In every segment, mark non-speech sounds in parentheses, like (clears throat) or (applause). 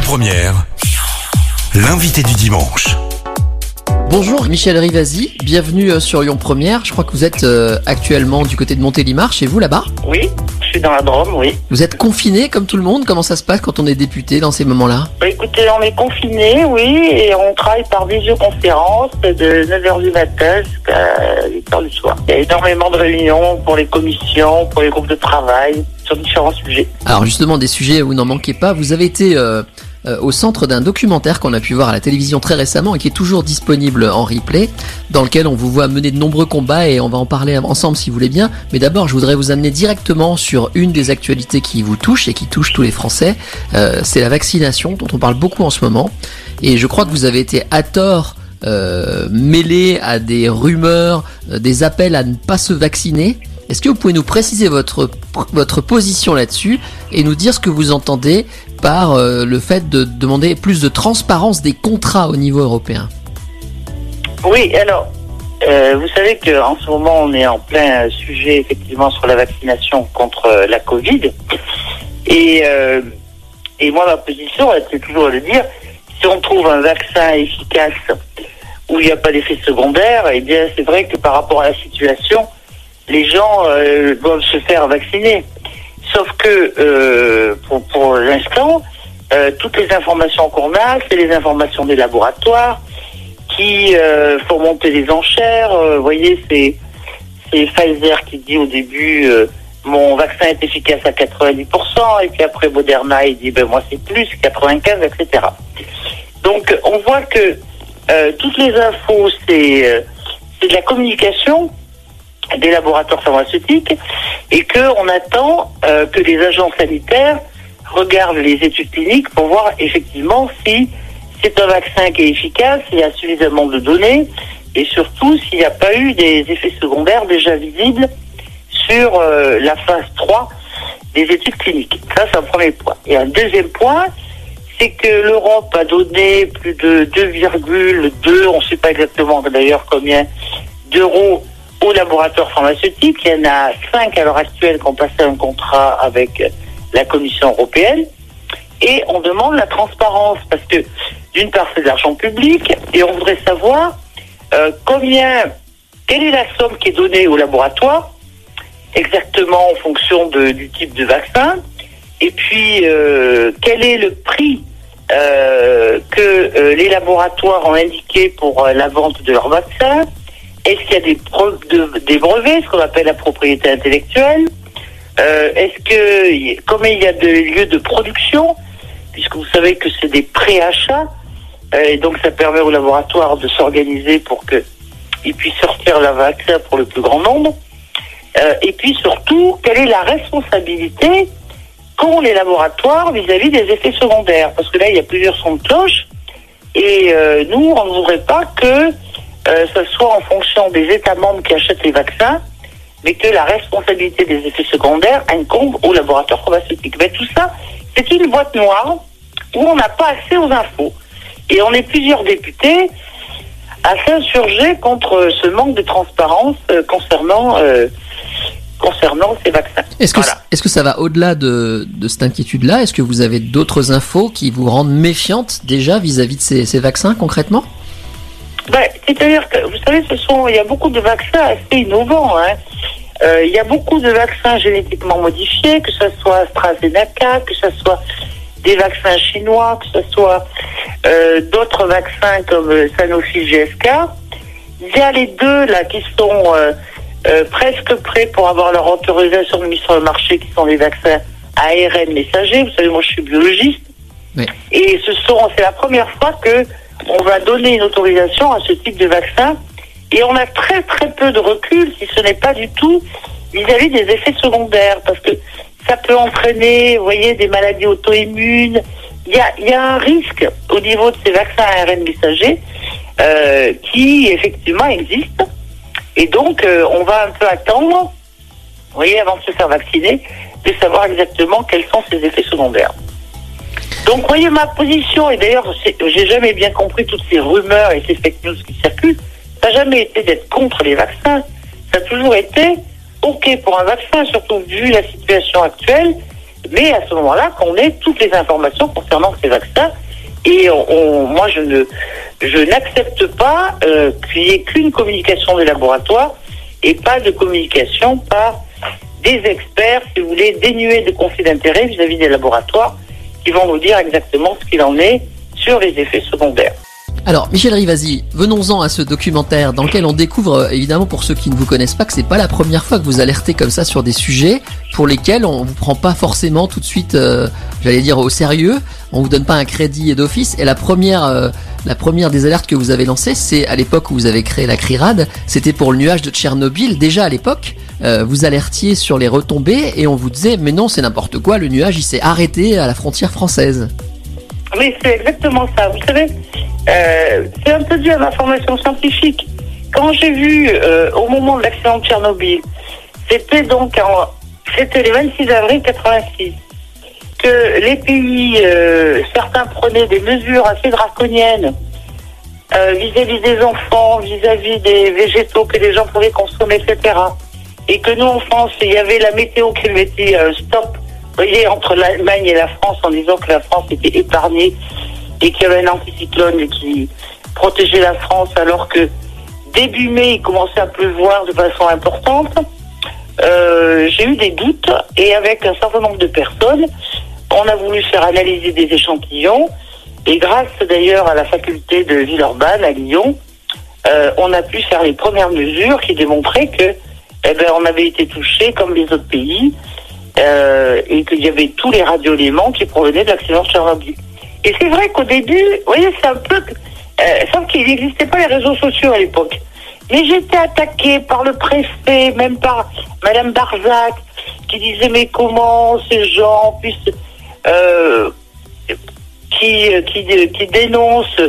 Lyon Première, l'invité du dimanche. Bonjour Michel Rivasi, bienvenue euh, sur Lyon Première. Je crois que vous êtes euh, actuellement du côté de Montélimar, chez vous là-bas. Oui, je suis dans la Drôme, oui. Vous êtes confiné comme tout le monde. Comment ça se passe quand on est député dans ces moments-là? Bah, écoutez, on est confinés, oui, et on travaille par visioconférence de 9h du matin jusqu'à 8h du soir. Il y a énormément de réunions pour les commissions, pour les groupes de travail, sur différents sujets. Alors justement, des sujets où vous n'en manquez pas. Vous avez été euh, euh, au centre d'un documentaire qu'on a pu voir à la télévision très récemment et qui est toujours disponible en replay, dans lequel on vous voit mener de nombreux combats et on va en parler ensemble si vous voulez bien. Mais d'abord, je voudrais vous amener directement sur une des actualités qui vous touche et qui touche tous les Français. Euh, c'est la vaccination dont on parle beaucoup en ce moment. Et je crois que vous avez été à tort euh, mêlé à des rumeurs, euh, des appels à ne pas se vacciner. Est-ce que vous pouvez nous préciser votre, votre position là-dessus et nous dire ce que vous entendez par euh, le fait de demander plus de transparence des contrats au niveau européen Oui, alors, euh, vous savez qu'en ce moment, on est en plein sujet, effectivement, sur la vaccination contre euh, la Covid. Et, et moi, ma position, c'est toujours de dire, si on trouve un vaccin efficace où il n'y a pas d'effet secondaire, eh bien, c'est vrai que par rapport à la situation, les gens doivent se faire vacciner. Sauf que, euh, pour, l'instant, euh, toutes les informations qu'on a, c'est les informations des laboratoires qui euh, font monter les enchères. Vous voyez, c'est Pfizer qui dit au début mon vaccin est efficace à 90%, et puis après Moderna il dit ben moi c'est plus 95, etc. Donc on voit que toutes les infos c'est de la communication des laboratoires pharmaceutiques et que on attend euh, que les agents sanitaires regardent les études cliniques pour voir effectivement si c'est un vaccin qui est efficace, s'il y a suffisamment de données et surtout s'il n'y a pas eu des effets secondaires déjà visibles sur euh, la phase 3 des études cliniques. Ça, c'est un premier point. Et un deuxième point, c'est que l'Europe a donné plus de 2,2, on ne sait pas exactement d'ailleurs combien d'euros aux laboratoires pharmaceutiques. Il y en a cinq à l'heure actuelle qui ont passé un contrat avec la Commission européenne. Et on demande la transparence parce que d'une part c'est de l'argent public et on voudrait savoir euh, combien, quelle est la somme qui est donnée au laboratoire exactement en fonction du type de vaccin et puis euh, quel est le prix euh, que euh, les laboratoires ont indiqué pour la vente de leur vaccin Est-ce qu'il y a des, de- des brevets, ce qu'on appelle la propriété intellectuelle Euh, Est-ce que combien il y a de lieux de production Puisque vous savez que c'est des préachats euh, et donc ça permet aux laboratoires de s'organiser pour que ils puissent sortir leur vaccin pour le plus grand nombre. Euh, et puis surtout, quelle est la responsabilité qu'ont les laboratoires vis-à-vis des effets secondaires? Parce que là, il y a plusieurs sons de cloche. Et euh, nous, on ne voudrait pas que euh, ce soit en fonction des États membres qui achètent les vaccins, mais que la responsabilité des effets secondaires incombe aux laboratoires pharmaceutiques. Mais tout ça, c'est une boîte noire où on n'a pas accès aux infos. Et on est plusieurs députés à s'insurger contre ce manque de transparence euh, concernant, euh, concernant ces vaccins. Est-ce que, Voilà. est-ce que ça va au-delà de, de cette inquiétude-là? Est-ce que vous avez d'autres infos qui vous rendent méfiante déjà vis-à-vis de ces, ces vaccins concrètement? Ben, C'est-à-dire que, vous savez, ce sont, il y a beaucoup de vaccins assez innovants. Hein. Euh, il y a beaucoup de vaccins génétiquement modifiés, que ce soit AstraZeneca, que ce soit des vaccins chinois, que ce soit euh, d'autres vaccins comme euh, Sanofi GSK. Il y a les deux là qui sont euh, presque prêts pour avoir leur autorisation de mise sur le marché, qui sont les vaccins ARN messagers. Vous savez, moi je suis biologiste. Oui. Et ce sont, c'est la première fois que on va donner une autorisation à ce type de vaccin. Et on a très très peu de recul, si ce n'est pas du tout vis-à-vis des effets secondaires, parce que ça peut entraîner, vous voyez, des maladies auto-immunes. Il y a, il y a un risque au niveau de ces vaccins ARN messagers euh, qui effectivement existe. Et donc, euh, on va un peu attendre, vous voyez, avant de se faire vacciner, de savoir exactement quels sont ces effets secondaires. Donc, voyez ma position, et d'ailleurs, j'ai jamais bien compris toutes ces rumeurs et ces fake news qui circulent. Ça n'a jamais été d'être contre les vaccins. Ça a toujours été OK pour un vaccin, surtout vu la situation actuelle, mais à ce moment-là qu'on ait toutes les informations concernant ces vaccins. Et on, moi, je ne, je n'accepte pas euh, qu'il n'y ait qu'une communication des laboratoires et pas de communication par des experts, si vous voulez, dénués de conflits d'intérêt vis-à-vis des laboratoires, qui vont nous dire exactement ce qu'il en est sur les effets secondaires. Alors, Michel Rivasi, venons-en à ce documentaire dans lequel on découvre, euh, évidemment, pour ceux qui ne vous connaissent pas, que c'est pas la première fois que vous alertez comme ça sur des sujets pour lesquels on vous prend pas forcément tout de suite, euh, j'allais dire, au sérieux. On vous donne pas un crédit d'office. Et la première, euh, la première des alertes que vous avez lancées, c'est à l'époque où vous avez créé la CRIRAD. C'était pour le nuage de Tchernobyl. Déjà à l'époque, vous alertiez sur les retombées et on vous disait, mais non, c'est n'importe quoi. Le nuage, il s'est arrêté à la frontière française. Oui, c'est exactement ça. Vous savez, euh, c'est un peu dû à ma formation scientifique. Quand j'ai vu, euh, au moment de l'accident de Tchernobyl, c'était donc en, c'était le 26 avril 86, que les pays, euh, certains prenaient des mesures assez draconiennes vis-à-vis des enfants, vis-à-vis des végétaux que les gens pouvaient consommer, etc. Et que nous, en France, il y avait la météo qui mettait stop vous voyez, entre l'Allemagne et la France, en disant que la France était épargnée et qu'il y avait un anticyclone qui protégeait la France, alors que début mai, il commençait à pleuvoir de façon importante. Euh, j'ai eu des doutes et avec un certain nombre de personnes, on a voulu faire analyser des échantillons et grâce d'ailleurs à la faculté de Villeurbanne à Lyon, euh, on a pu faire les premières mesures qui démontraient que eh ben, on avait été touché comme les autres pays euh, et qu'il y avait tous les radioéléments qui provenaient de l'accident de Tchernobyl. Et c'est vrai qu'au début, vous voyez, c'est un peu... Euh, sauf qu'il n'existait pas les réseaux sociaux à l'époque. Mais j'étais attaquée par le préfet, même par Madame Barzac, qui disait mais comment ces gens puissent... Euh, qui, qui, qui dénoncent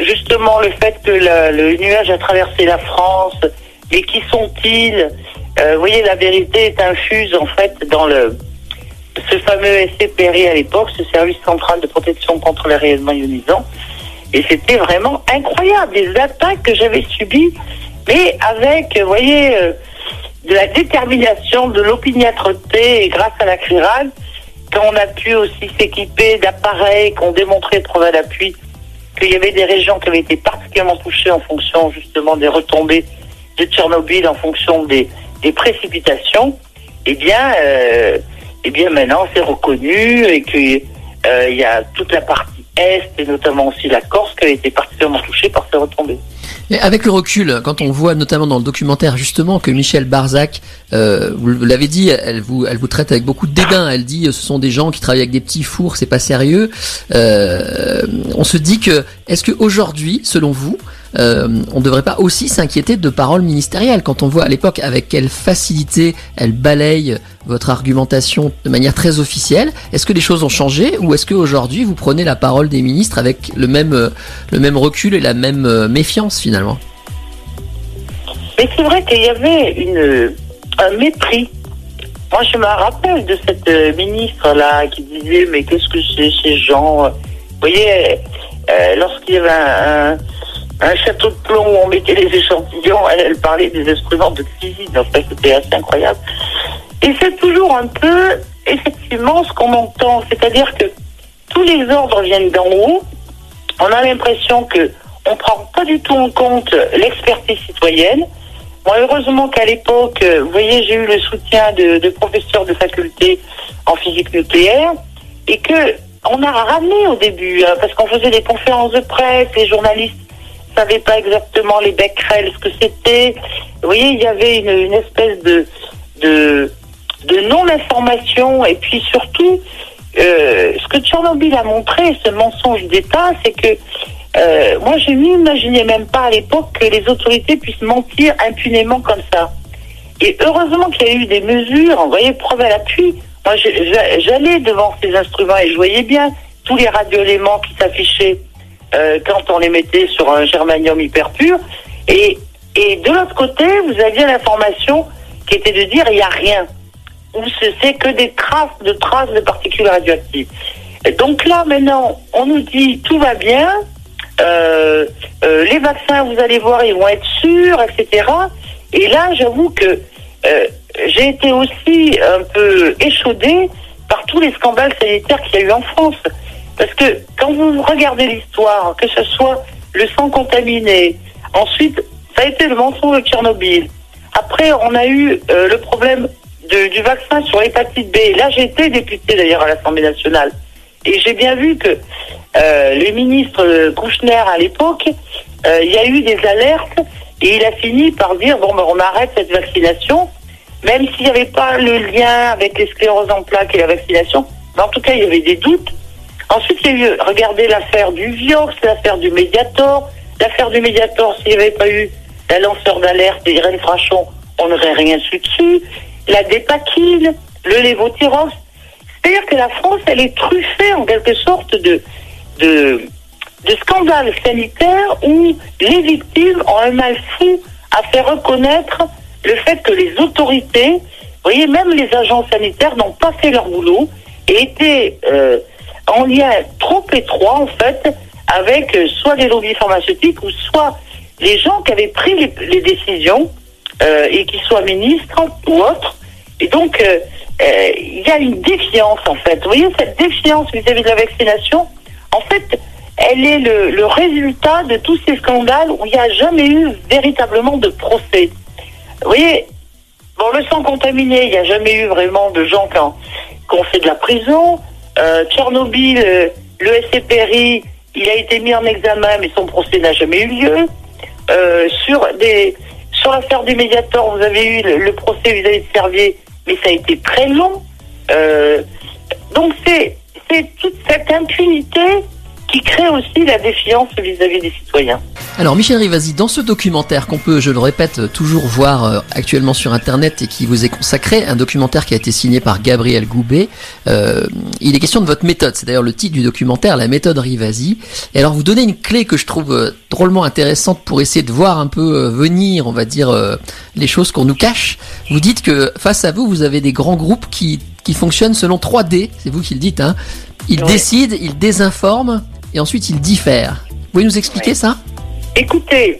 justement le fait que le nuage a traversé la France, et qui sont-ils euh, vous voyez, la vérité est infuse en fait dans le ce fameux SCPRI à l'époque, ce service central de protection contre les rayonnements ionisants. Et c'était vraiment incroyable, les attaques que j'avais subies, mais avec, vous voyez, euh, de la détermination, de l'opiniâtreté, et grâce à la CRIRAL, quand on a pu aussi s'équiper d'appareils qui ont démontré, preuve à l'appui, qu'il y avait des régions qui avaient été particulièrement touchées en fonction justement des retombées de Tchernobyl, en fonction des, des précipitations, eh bien, euh, eh bien maintenant c'est reconnu et qu'il euh, y a toute la partie est et notamment aussi la Corse qui a été particulièrement touchée par ces retombées. Et avec le recul, quand on voit notamment dans le documentaire justement que Michel Barzac, euh, vous l'avez dit, elle vous, elle vous traite avec beaucoup de dédain. Elle dit, ce sont des gens qui travaillent avec des petits fours, c'est pas sérieux. On se dit que, est-ce que aujourd'hui, selon vous, euh, on ne devrait pas aussi s'inquiéter de paroles ministérielles quand on voit à l'époque avec quelle facilité elle balaye votre argumentation de manière très officielle. Est-ce que les choses ont changé ou est-ce qu'aujourd'hui vous prenez la parole des ministres avec le même, euh, le même recul et la même euh, méfiance finalement? Mais c'est vrai qu'il y avait une, un mépris. Moi je me rappelle de cette ministre-là qui disait mais qu'est-ce que c'est ces gens? Vous voyez, lorsqu'il y avait un château de plomb où on mettait les échantillons. Elle, parlait des instruments de cuisine. En fait, c'était assez incroyable. Et c'est toujours un peu, effectivement, ce qu'on entend. C'est-à-dire que tous les ordres viennent d'en haut. On a l'impression que on prend pas du tout en compte l'expertise citoyenne. Bon, heureusement qu'à l'époque, vous voyez, j'ai eu le soutien de, professeurs de faculté en physique nucléaire et que on a ramené au début, hein, parce qu'on faisait des conférences de presse, les journalistes savait pas exactement les becquerels, ce que c'était. Vous voyez, il y avait une, espèce de, de, non-information. Et puis surtout, euh, ce que Tchernobyl a montré, ce mensonge d'État, c'est que euh, moi, je n'imaginais même pas à l'époque que les autorités puissent mentir impunément comme ça. Et heureusement qu'il y a eu des mesures, vous voyez, preuve à l'appui. Moi, j'allais devant ces instruments et je voyais bien tous les radioéléments qui s'affichaient. Euh, quand on les mettait sur un germanium hyper pur. Et, et de l'autre côté, vous aviez l'information qui était de dire il n'y a rien. Ou c'est que des traces de traces de particules radioactives. Et donc là, maintenant, on nous dit tout va bien, euh, euh, les vaccins, vous allez voir, ils vont être sûrs, etc. Et là, j'avoue que j'ai été aussi un peu échaudée par tous les scandales sanitaires qu'il y a eu en France. Parce que quand vous regardez l'histoire, que ce soit le sang contaminé, ensuite, ça a été le mensonge de Tchernobyl. Après, on a eu euh, le problème de- du vaccin sur l'hépatite B. Là, j'étais député d'ailleurs à l'Assemblée nationale. Et j'ai bien vu que euh, le ministre euh, Kouchner à l'époque, euh, il y a eu des alertes et il a fini par dire bon, ben, on arrête cette vaccination, même s'il n'y avait pas le lien avec les scléroses en plaques et la vaccination. Mais en tout cas, il y avait des doutes. Ensuite, regardez l'affaire du Vioxx, l'affaire du Mediator. L'affaire du Mediator, s'il n'y avait pas eu la lanceur d'alerte Irène Frachon, on n'aurait rien su dessus. La dépakine, le lévothyrox. C'est-à-dire que la France, elle est truffée en quelque sorte de, de, de scandales sanitaires où les victimes ont un mal fou à faire reconnaître le fait que les autorités, vous voyez, même les agents sanitaires n'ont pas fait leur boulot et étaient euh, en lien trop étroit, en fait, avec euh, soit les lobbies pharmaceutiques ou soit les gens qui avaient pris les, les décisions, euh, et qui soient ministres ou autres. Et donc, euh, euh, il y a une défiance, en fait. Vous voyez, cette défiance vis-à-vis de la vaccination, en fait, elle est le, le résultat de tous ces scandales où il n'y a jamais eu véritablement de procès. Vous voyez, bon, le sang contaminé, il n'y a jamais eu vraiment de gens qui ont, qui ont fait de la prison. Euh, Tchernobyl, euh, le SCPRI, il a été mis en examen, mais son procès n'a jamais eu lieu. Euh, sur des sur l'affaire du Mediator, vous avez eu le, le procès vis-à-vis de Servier, mais ça a été très long. Euh, donc c'est c'est toute cette impunité qui crée aussi la défiance vis-à-vis des citoyens. Alors Michel Rivasi, dans ce documentaire qu'on peut, je le répète, toujours voir euh, actuellement sur Internet et qui vous est consacré, un documentaire qui a été signé par Gabriel Goubet, euh, il est question de votre méthode. C'est d'ailleurs le titre du documentaire, la méthode Rivasi. Et alors vous donnez une clé que je trouve euh, drôlement intéressante pour essayer de voir un peu venir, on va dire, les choses qu'on nous cache. Vous dites que face à vous, vous avez des grands groupes qui, qui fonctionnent selon 3D, c'est vous qui le dites, hein. Ils Ouais. décident, ils désinforment et ensuite ils diffèrent. Vous pouvez nous expliquer ça? Écoutez,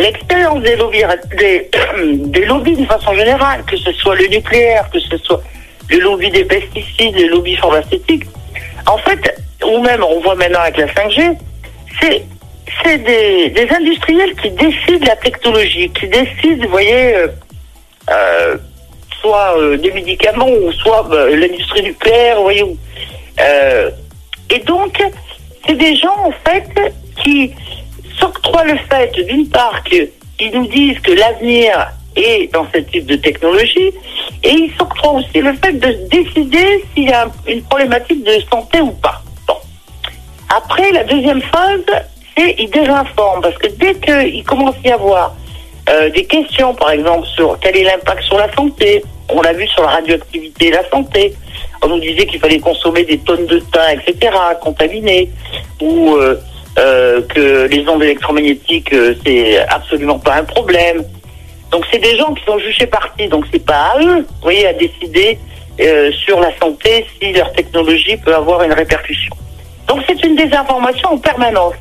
l'expérience des lobbies, des, (clears throat) des lobbies de façon générale, que ce soit le nucléaire, que ce soit le lobby des pesticides, le lobby pharmaceutique, en fait, ou même on voit maintenant avec la 5G, c'est c'est des, des industriels qui décident la technologie, qui décident, vous voyez, euh, euh, soit euh, des médicaments ou soit euh, l'industrie nucléaire, vous voyez. et donc, c'est des gens, en fait, qui s'octroient le fait, d'une part, qu'ils nous disent que l'avenir est dans ce type de technologie, et ils s'octroient aussi le fait de décider s'il y a une problématique de santé ou pas. Bon. Après, la deuxième phase, c'est ils désinforment, parce que dès qu'il commence à y avoir euh, des questions, par exemple, sur quel est l'impact sur la santé, on l'a vu sur la radioactivité et la santé, on nous disait qu'il fallait consommer des tonnes de thym, etc., contaminés, ou euh, euh, que les ondes électromagnétiques, euh, c'est absolument pas un problème. Donc c'est des gens qui sont jugés partis, donc c'est pas à eux, vous voyez, à décider euh, sur la santé si leur technologie peut avoir une répercussion. Donc c'est une désinformation en permanence.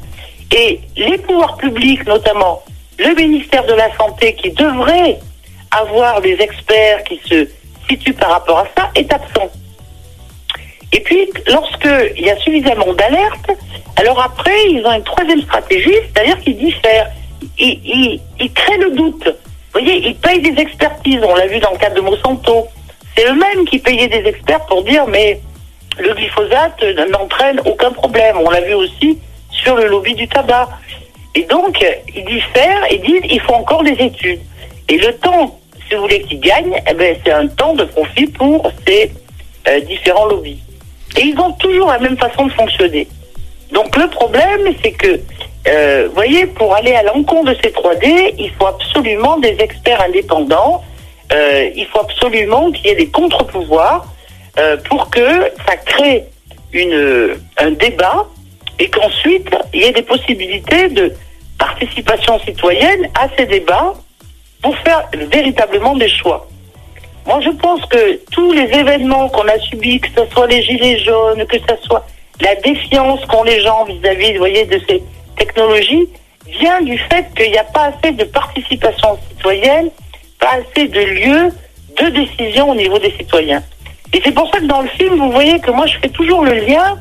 Et les pouvoirs publics, notamment le ministère de la Santé, qui devrait avoir des experts qui se situent par rapport à ça, est absent. Et puis, lorsqu'il y a suffisamment d'alertes, alors après, ils ont une troisième stratégie, c'est-à-dire qu'ils diffèrent. Ils, ils, ils créent le doute. Vous voyez, ils payent des expertises. On l'a vu dans le cas de Monsanto. C'est eux-mêmes qui payaient des experts pour dire, mais le glyphosate n'entraîne aucun problème. On l'a vu aussi sur le lobby du tabac. Et donc, ils diffèrent et disent, il faut encore des études. Et le temps, si vous voulez, qu'ils gagnent, eh ben, c'est un temps de profit pour ces euh, différents lobbies. Et ils ont toujours la même façon de fonctionner. Donc le problème, c'est que, euh, vous voyez, pour aller à l'encontre de ces 3D, il faut absolument des experts indépendants, euh, il faut absolument qu'il y ait des contre-pouvoirs euh, pour que ça crée une, un débat et qu'ensuite il y ait des possibilités de participation citoyenne à ces débats pour faire véritablement des choix. Moi, je pense que tous les événements qu'on a subis, que ce soit les gilets jaunes, que ce soit la défiance qu'ont les gens vis-à-vis, voyez, de ces technologies, vient du fait qu'il n'y a pas assez de participation citoyenne, pas assez de lieux de décision au niveau des citoyens. Et c'est pour ça que dans le film, vous voyez que moi, je fais toujours le lien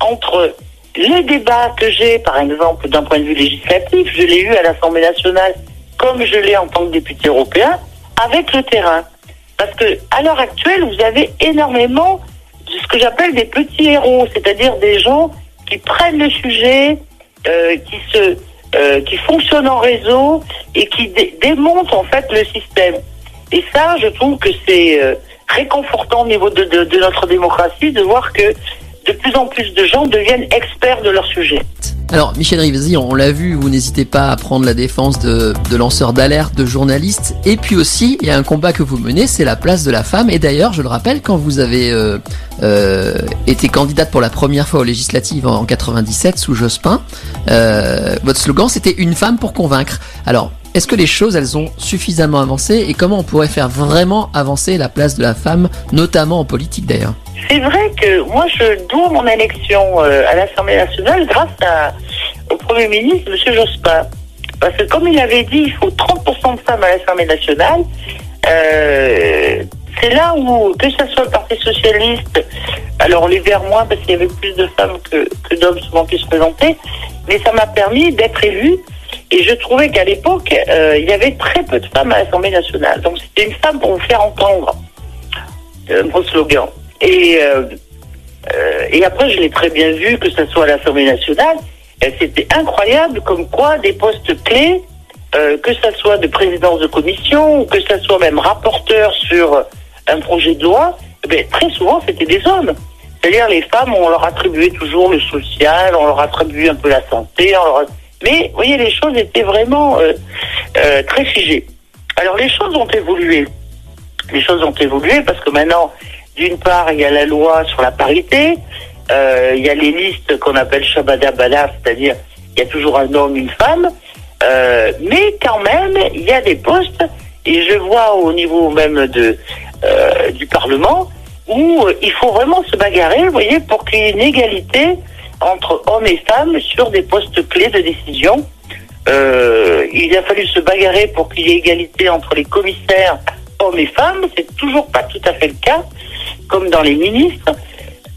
entre les débats que j'ai, par exemple, d'un point de vue législatif, je l'ai eu à l'Assemblée nationale, comme je l'ai en tant que député européen, avec le terrain. Parce que à l'heure actuelle, vous avez énormément de ce que j'appelle des petits héros, c'est-à-dire des gens qui prennent le sujet, euh, qui se, euh, qui fonctionnent en réseau et qui dé- démontent en fait le système. Et ça, je trouve que c'est euh, réconfortant au niveau de notre démocratie de voir que de plus en plus de gens deviennent experts de leur sujet. Alors, Michel Rivasi, on l'a vu, vous n'hésitez pas à prendre la défense de, de lanceurs d'alerte, de journalistes. Et puis aussi, il y a un combat que vous menez, c'est la place de la femme. Et d'ailleurs, je le rappelle, quand vous avez euh, euh, été candidate pour la première fois aux législatives en, en 97 sous Jospin, euh, votre slogan c'était une femme pour convaincre. Alors, est-ce que les choses, elles ont suffisamment avancé et comment on pourrait faire vraiment avancer la place de la femme, notamment en politique d'ailleurs? C'est vrai que moi, je dois mon élection euh, à l'Assemblée nationale grâce au Premier ministre, M. Jospin. Parce que comme il avait dit, il faut 30% de femmes à l'Assemblée nationale. Euh, c'est là où, que ce soit le Parti Socialiste, alors les Verts moins, parce qu'il y avait plus de femmes que, que d'hommes souvent qui se présentaient, mais ça m'a permis d'être élu. Et je trouvais qu'à l'époque, euh, il y avait très peu de femmes à l'Assemblée nationale. Donc c'était une femme pour vous faire entendre euh, mon slogan. Et, euh, euh, et après, je l'ai très bien vu, que ce soit à l'Assemblée nationale. C'était incroyable comme quoi des postes clés, euh, que ce soit de présidence de commission, que ce soit même rapporteur sur un projet de loi, eh bien, très souvent, c'était des hommes. C'est-à-dire, les femmes, on leur attribuait toujours le social, on leur attribuait un peu la santé, on leur mais, vous voyez, les choses étaient vraiment euh, euh, très figées. Alors, les choses ont évolué. Les choses ont évolué parce que maintenant, d'une part, il y a la loi sur la parité, euh, il y a les listes qu'on appelle Shabada Bala, c'est-à-dire il y a toujours un homme, une femme, euh, mais quand même, il y a des postes, et je vois au niveau même de, euh, du Parlement, où euh, il faut vraiment se bagarrer, vous voyez, pour qu'il y ait une égalité entre hommes et femmes sur des postes clés de décision. Euh, il a fallu se bagarrer pour qu'il y ait égalité entre les commissaires hommes et femmes. C'est toujours pas tout à fait le cas, comme dans les ministres,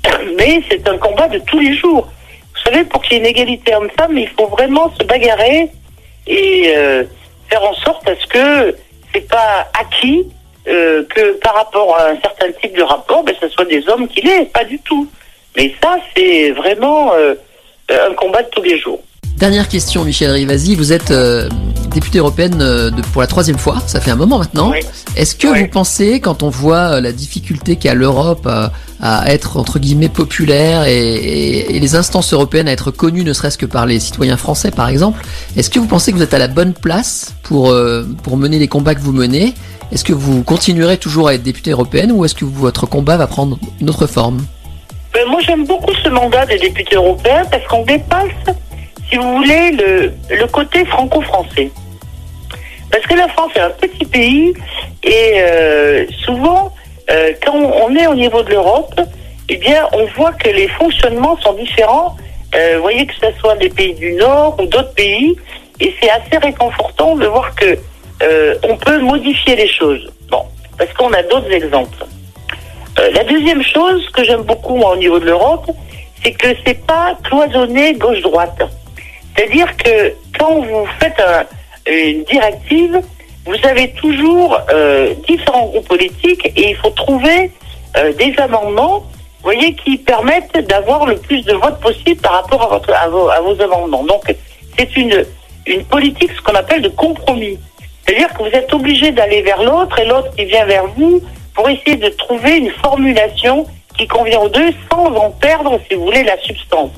(coughs) mais c'est un combat de tous les jours. Vous savez, pour qu'il y ait une égalité homme-femme, il faut vraiment se bagarrer et euh, faire en sorte à ce que c'est pas acquis euh, que par rapport à un certain type de rapport, ben, ce soit des hommes qui l'aient, pas du tout. Mais ça, c'est vraiment euh, un combat de tous les jours. Dernière question, Michel Rivasi. Vous êtes euh, députée européenne euh, de- pour la troisième fois. Ça fait un moment maintenant. Oui. Est-ce que Oui. vous pensez, quand on voit euh, la difficulté qu'a l'Europe à, à être entre guillemets populaire et, et- et les instances européennes à être connues, ne serait-ce que par les citoyens français, par exemple, est-ce que vous pensez que vous êtes à la bonne place pour euh, pour mener les combats que vous menez? Est-ce que vous continuerez toujours à être députée européenne ou est-ce que votre combat va prendre une autre forme? Ben, moi, j'aime beaucoup ce mandat des députés européens parce qu'on dépasse, si vous voulez, le, le côté franco-français. Parce que la France est un petit pays et euh, souvent, euh, quand on est au niveau de l'Europe, eh bien, on voit que les fonctionnements sont différents. Euh, vous voyez que ce soit des pays du Nord ou d'autres pays, et c'est assez réconfortant de voir que on peut modifier les choses. Bon, parce qu'on a d'autres exemples. Euh, la deuxième chose que j'aime beaucoup moi, au niveau de l'Europe, c'est que c'est pas cloisonné gauche-droite. C'est-à-dire que quand vous faites un- une directive, vous avez toujours euh, différents groupes politiques et il faut trouver euh, des amendements, voyez, qui permettent d'avoir le plus de votes possible par rapport à, votre, à, vos, à vos amendements. Donc, c'est une, une politique, ce qu'on appelle de compromis. C'est-à-dire que vous êtes obligé d'aller vers l'autre et l'autre qui vient vers vous pour essayer de trouver une formulation qui convient aux deux sans en perdre, si vous voulez, la substance.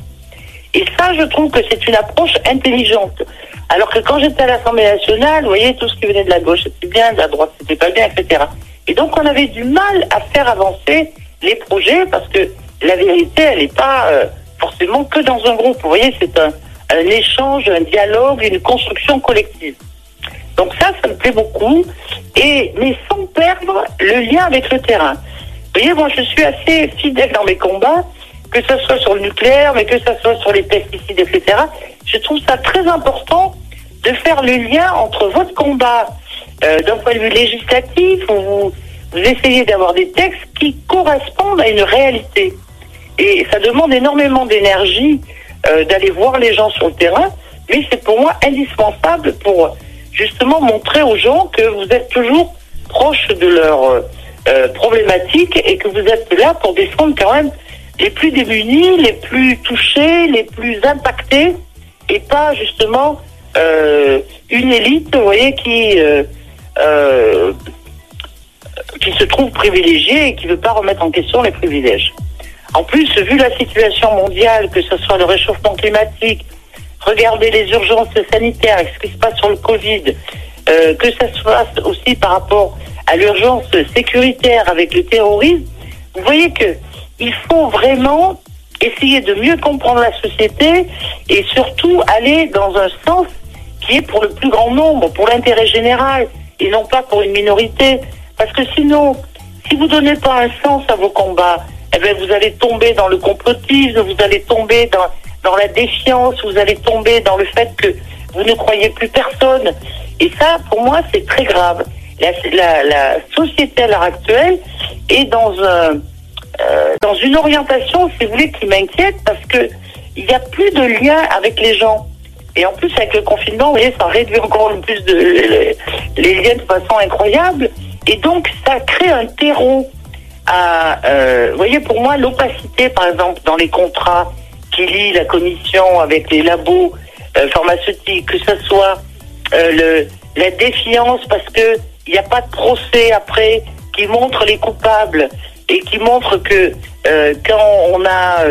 Et ça, je trouve que c'est une approche intelligente. Alors que quand j'étais à l'Assemblée nationale, vous voyez, tout ce qui venait de la gauche, c'était bien, de la droite, c'était pas bien, etc. Et donc, on avait du mal à faire avancer les projets parce que la vérité, elle n'est pas euh, forcément que dans un groupe. Vous voyez, c'est un, un échange, un dialogue, une construction collective. Donc ça, ça me plaît beaucoup, et mais sans perdre le lien avec le terrain. Vous voyez, moi, je suis assez fidèle dans mes combats, que ce soit sur le nucléaire, mais que ce soit sur les pesticides, etc. Je trouve ça très important de faire le lien entre votre combat euh, d'un point de vue législatif, où vous, vous essayez d'avoir des textes qui correspondent à une réalité. Et ça demande énormément d'énergie euh, d'aller voir les gens sur le terrain, mais c'est pour moi indispensable pour justement montrer aux gens que vous êtes toujours proche de leurs euh, problématiques et que vous êtes là pour défendre quand même les plus démunis, les plus touchés, les plus impactés, et pas justement euh, une élite, vous voyez, qui euh, euh, qui se trouve privilégiée et qui ne veut pas remettre en question les privilèges. En plus, vu la situation mondiale, que ce soit le réchauffement climatique, regardez les urgences sanitaires, ce qui se passe sur le Covid, euh, que ça soit aussi par rapport à l'urgence sécuritaire avec le terrorisme, vous voyez que il faut vraiment essayer de mieux comprendre la société et surtout aller dans un sens qui est pour le plus grand nombre, pour l'intérêt général et non pas pour une minorité. Parce que sinon, si vous donnez pas un sens à vos combats, eh bien vous allez tomber dans le complotisme, vous allez tomber dans, dans la défiance, vous allez tomber dans le fait que vous ne croyez plus personne. Et ça, pour moi, c'est très grave. La, société à l'heure actuelle est dans un euh, dans une orientation, si vous voulez, qui m'inquiète parce que il n'y a plus de lien avec les gens. Et en plus, avec le confinement, vous voyez, ça réduit encore plus les, liens de façon incroyable. Et donc, ça crée un terreau euh, vous voyez, pour moi, l'opacité, par exemple, dans les contrats qui lient la commission avec les labos euh, pharmaceutiques, que ce soit euh, la défiance parce que il n'y a pas de procès après qui montre les coupables et qui montre que euh, quand on a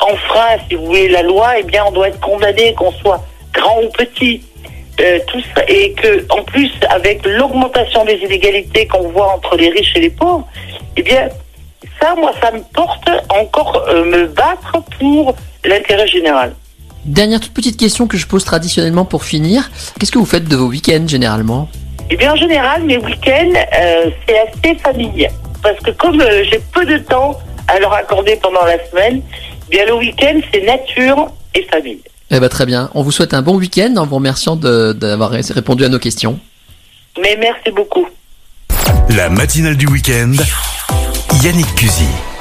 enfreint, si vous voulez, la loi, eh bien, on doit être condamné, qu'on soit grand ou petit. Et que en plus avec l'augmentation des inégalités qu'on voit entre les riches et les pauvres, eh bien ça, moi, ça me porte encore euh, me battre pour l'intérêt général. Dernière toute petite question que je pose traditionnellement pour finir. Qu'est-ce que vous faites de vos week-ends généralement? Eh bien, en général, mes week-ends, euh, c'est assez familial. Parce que comme euh, j'ai peu de temps à leur accorder pendant la semaine, eh bien le week-end, c'est nature et famille. Eh ben très bien. On vous souhaite un bon week-end en vous remerciant d'avoir répondu à nos questions. Mais merci beaucoup. La matinale du week-end. Yannick Cusy.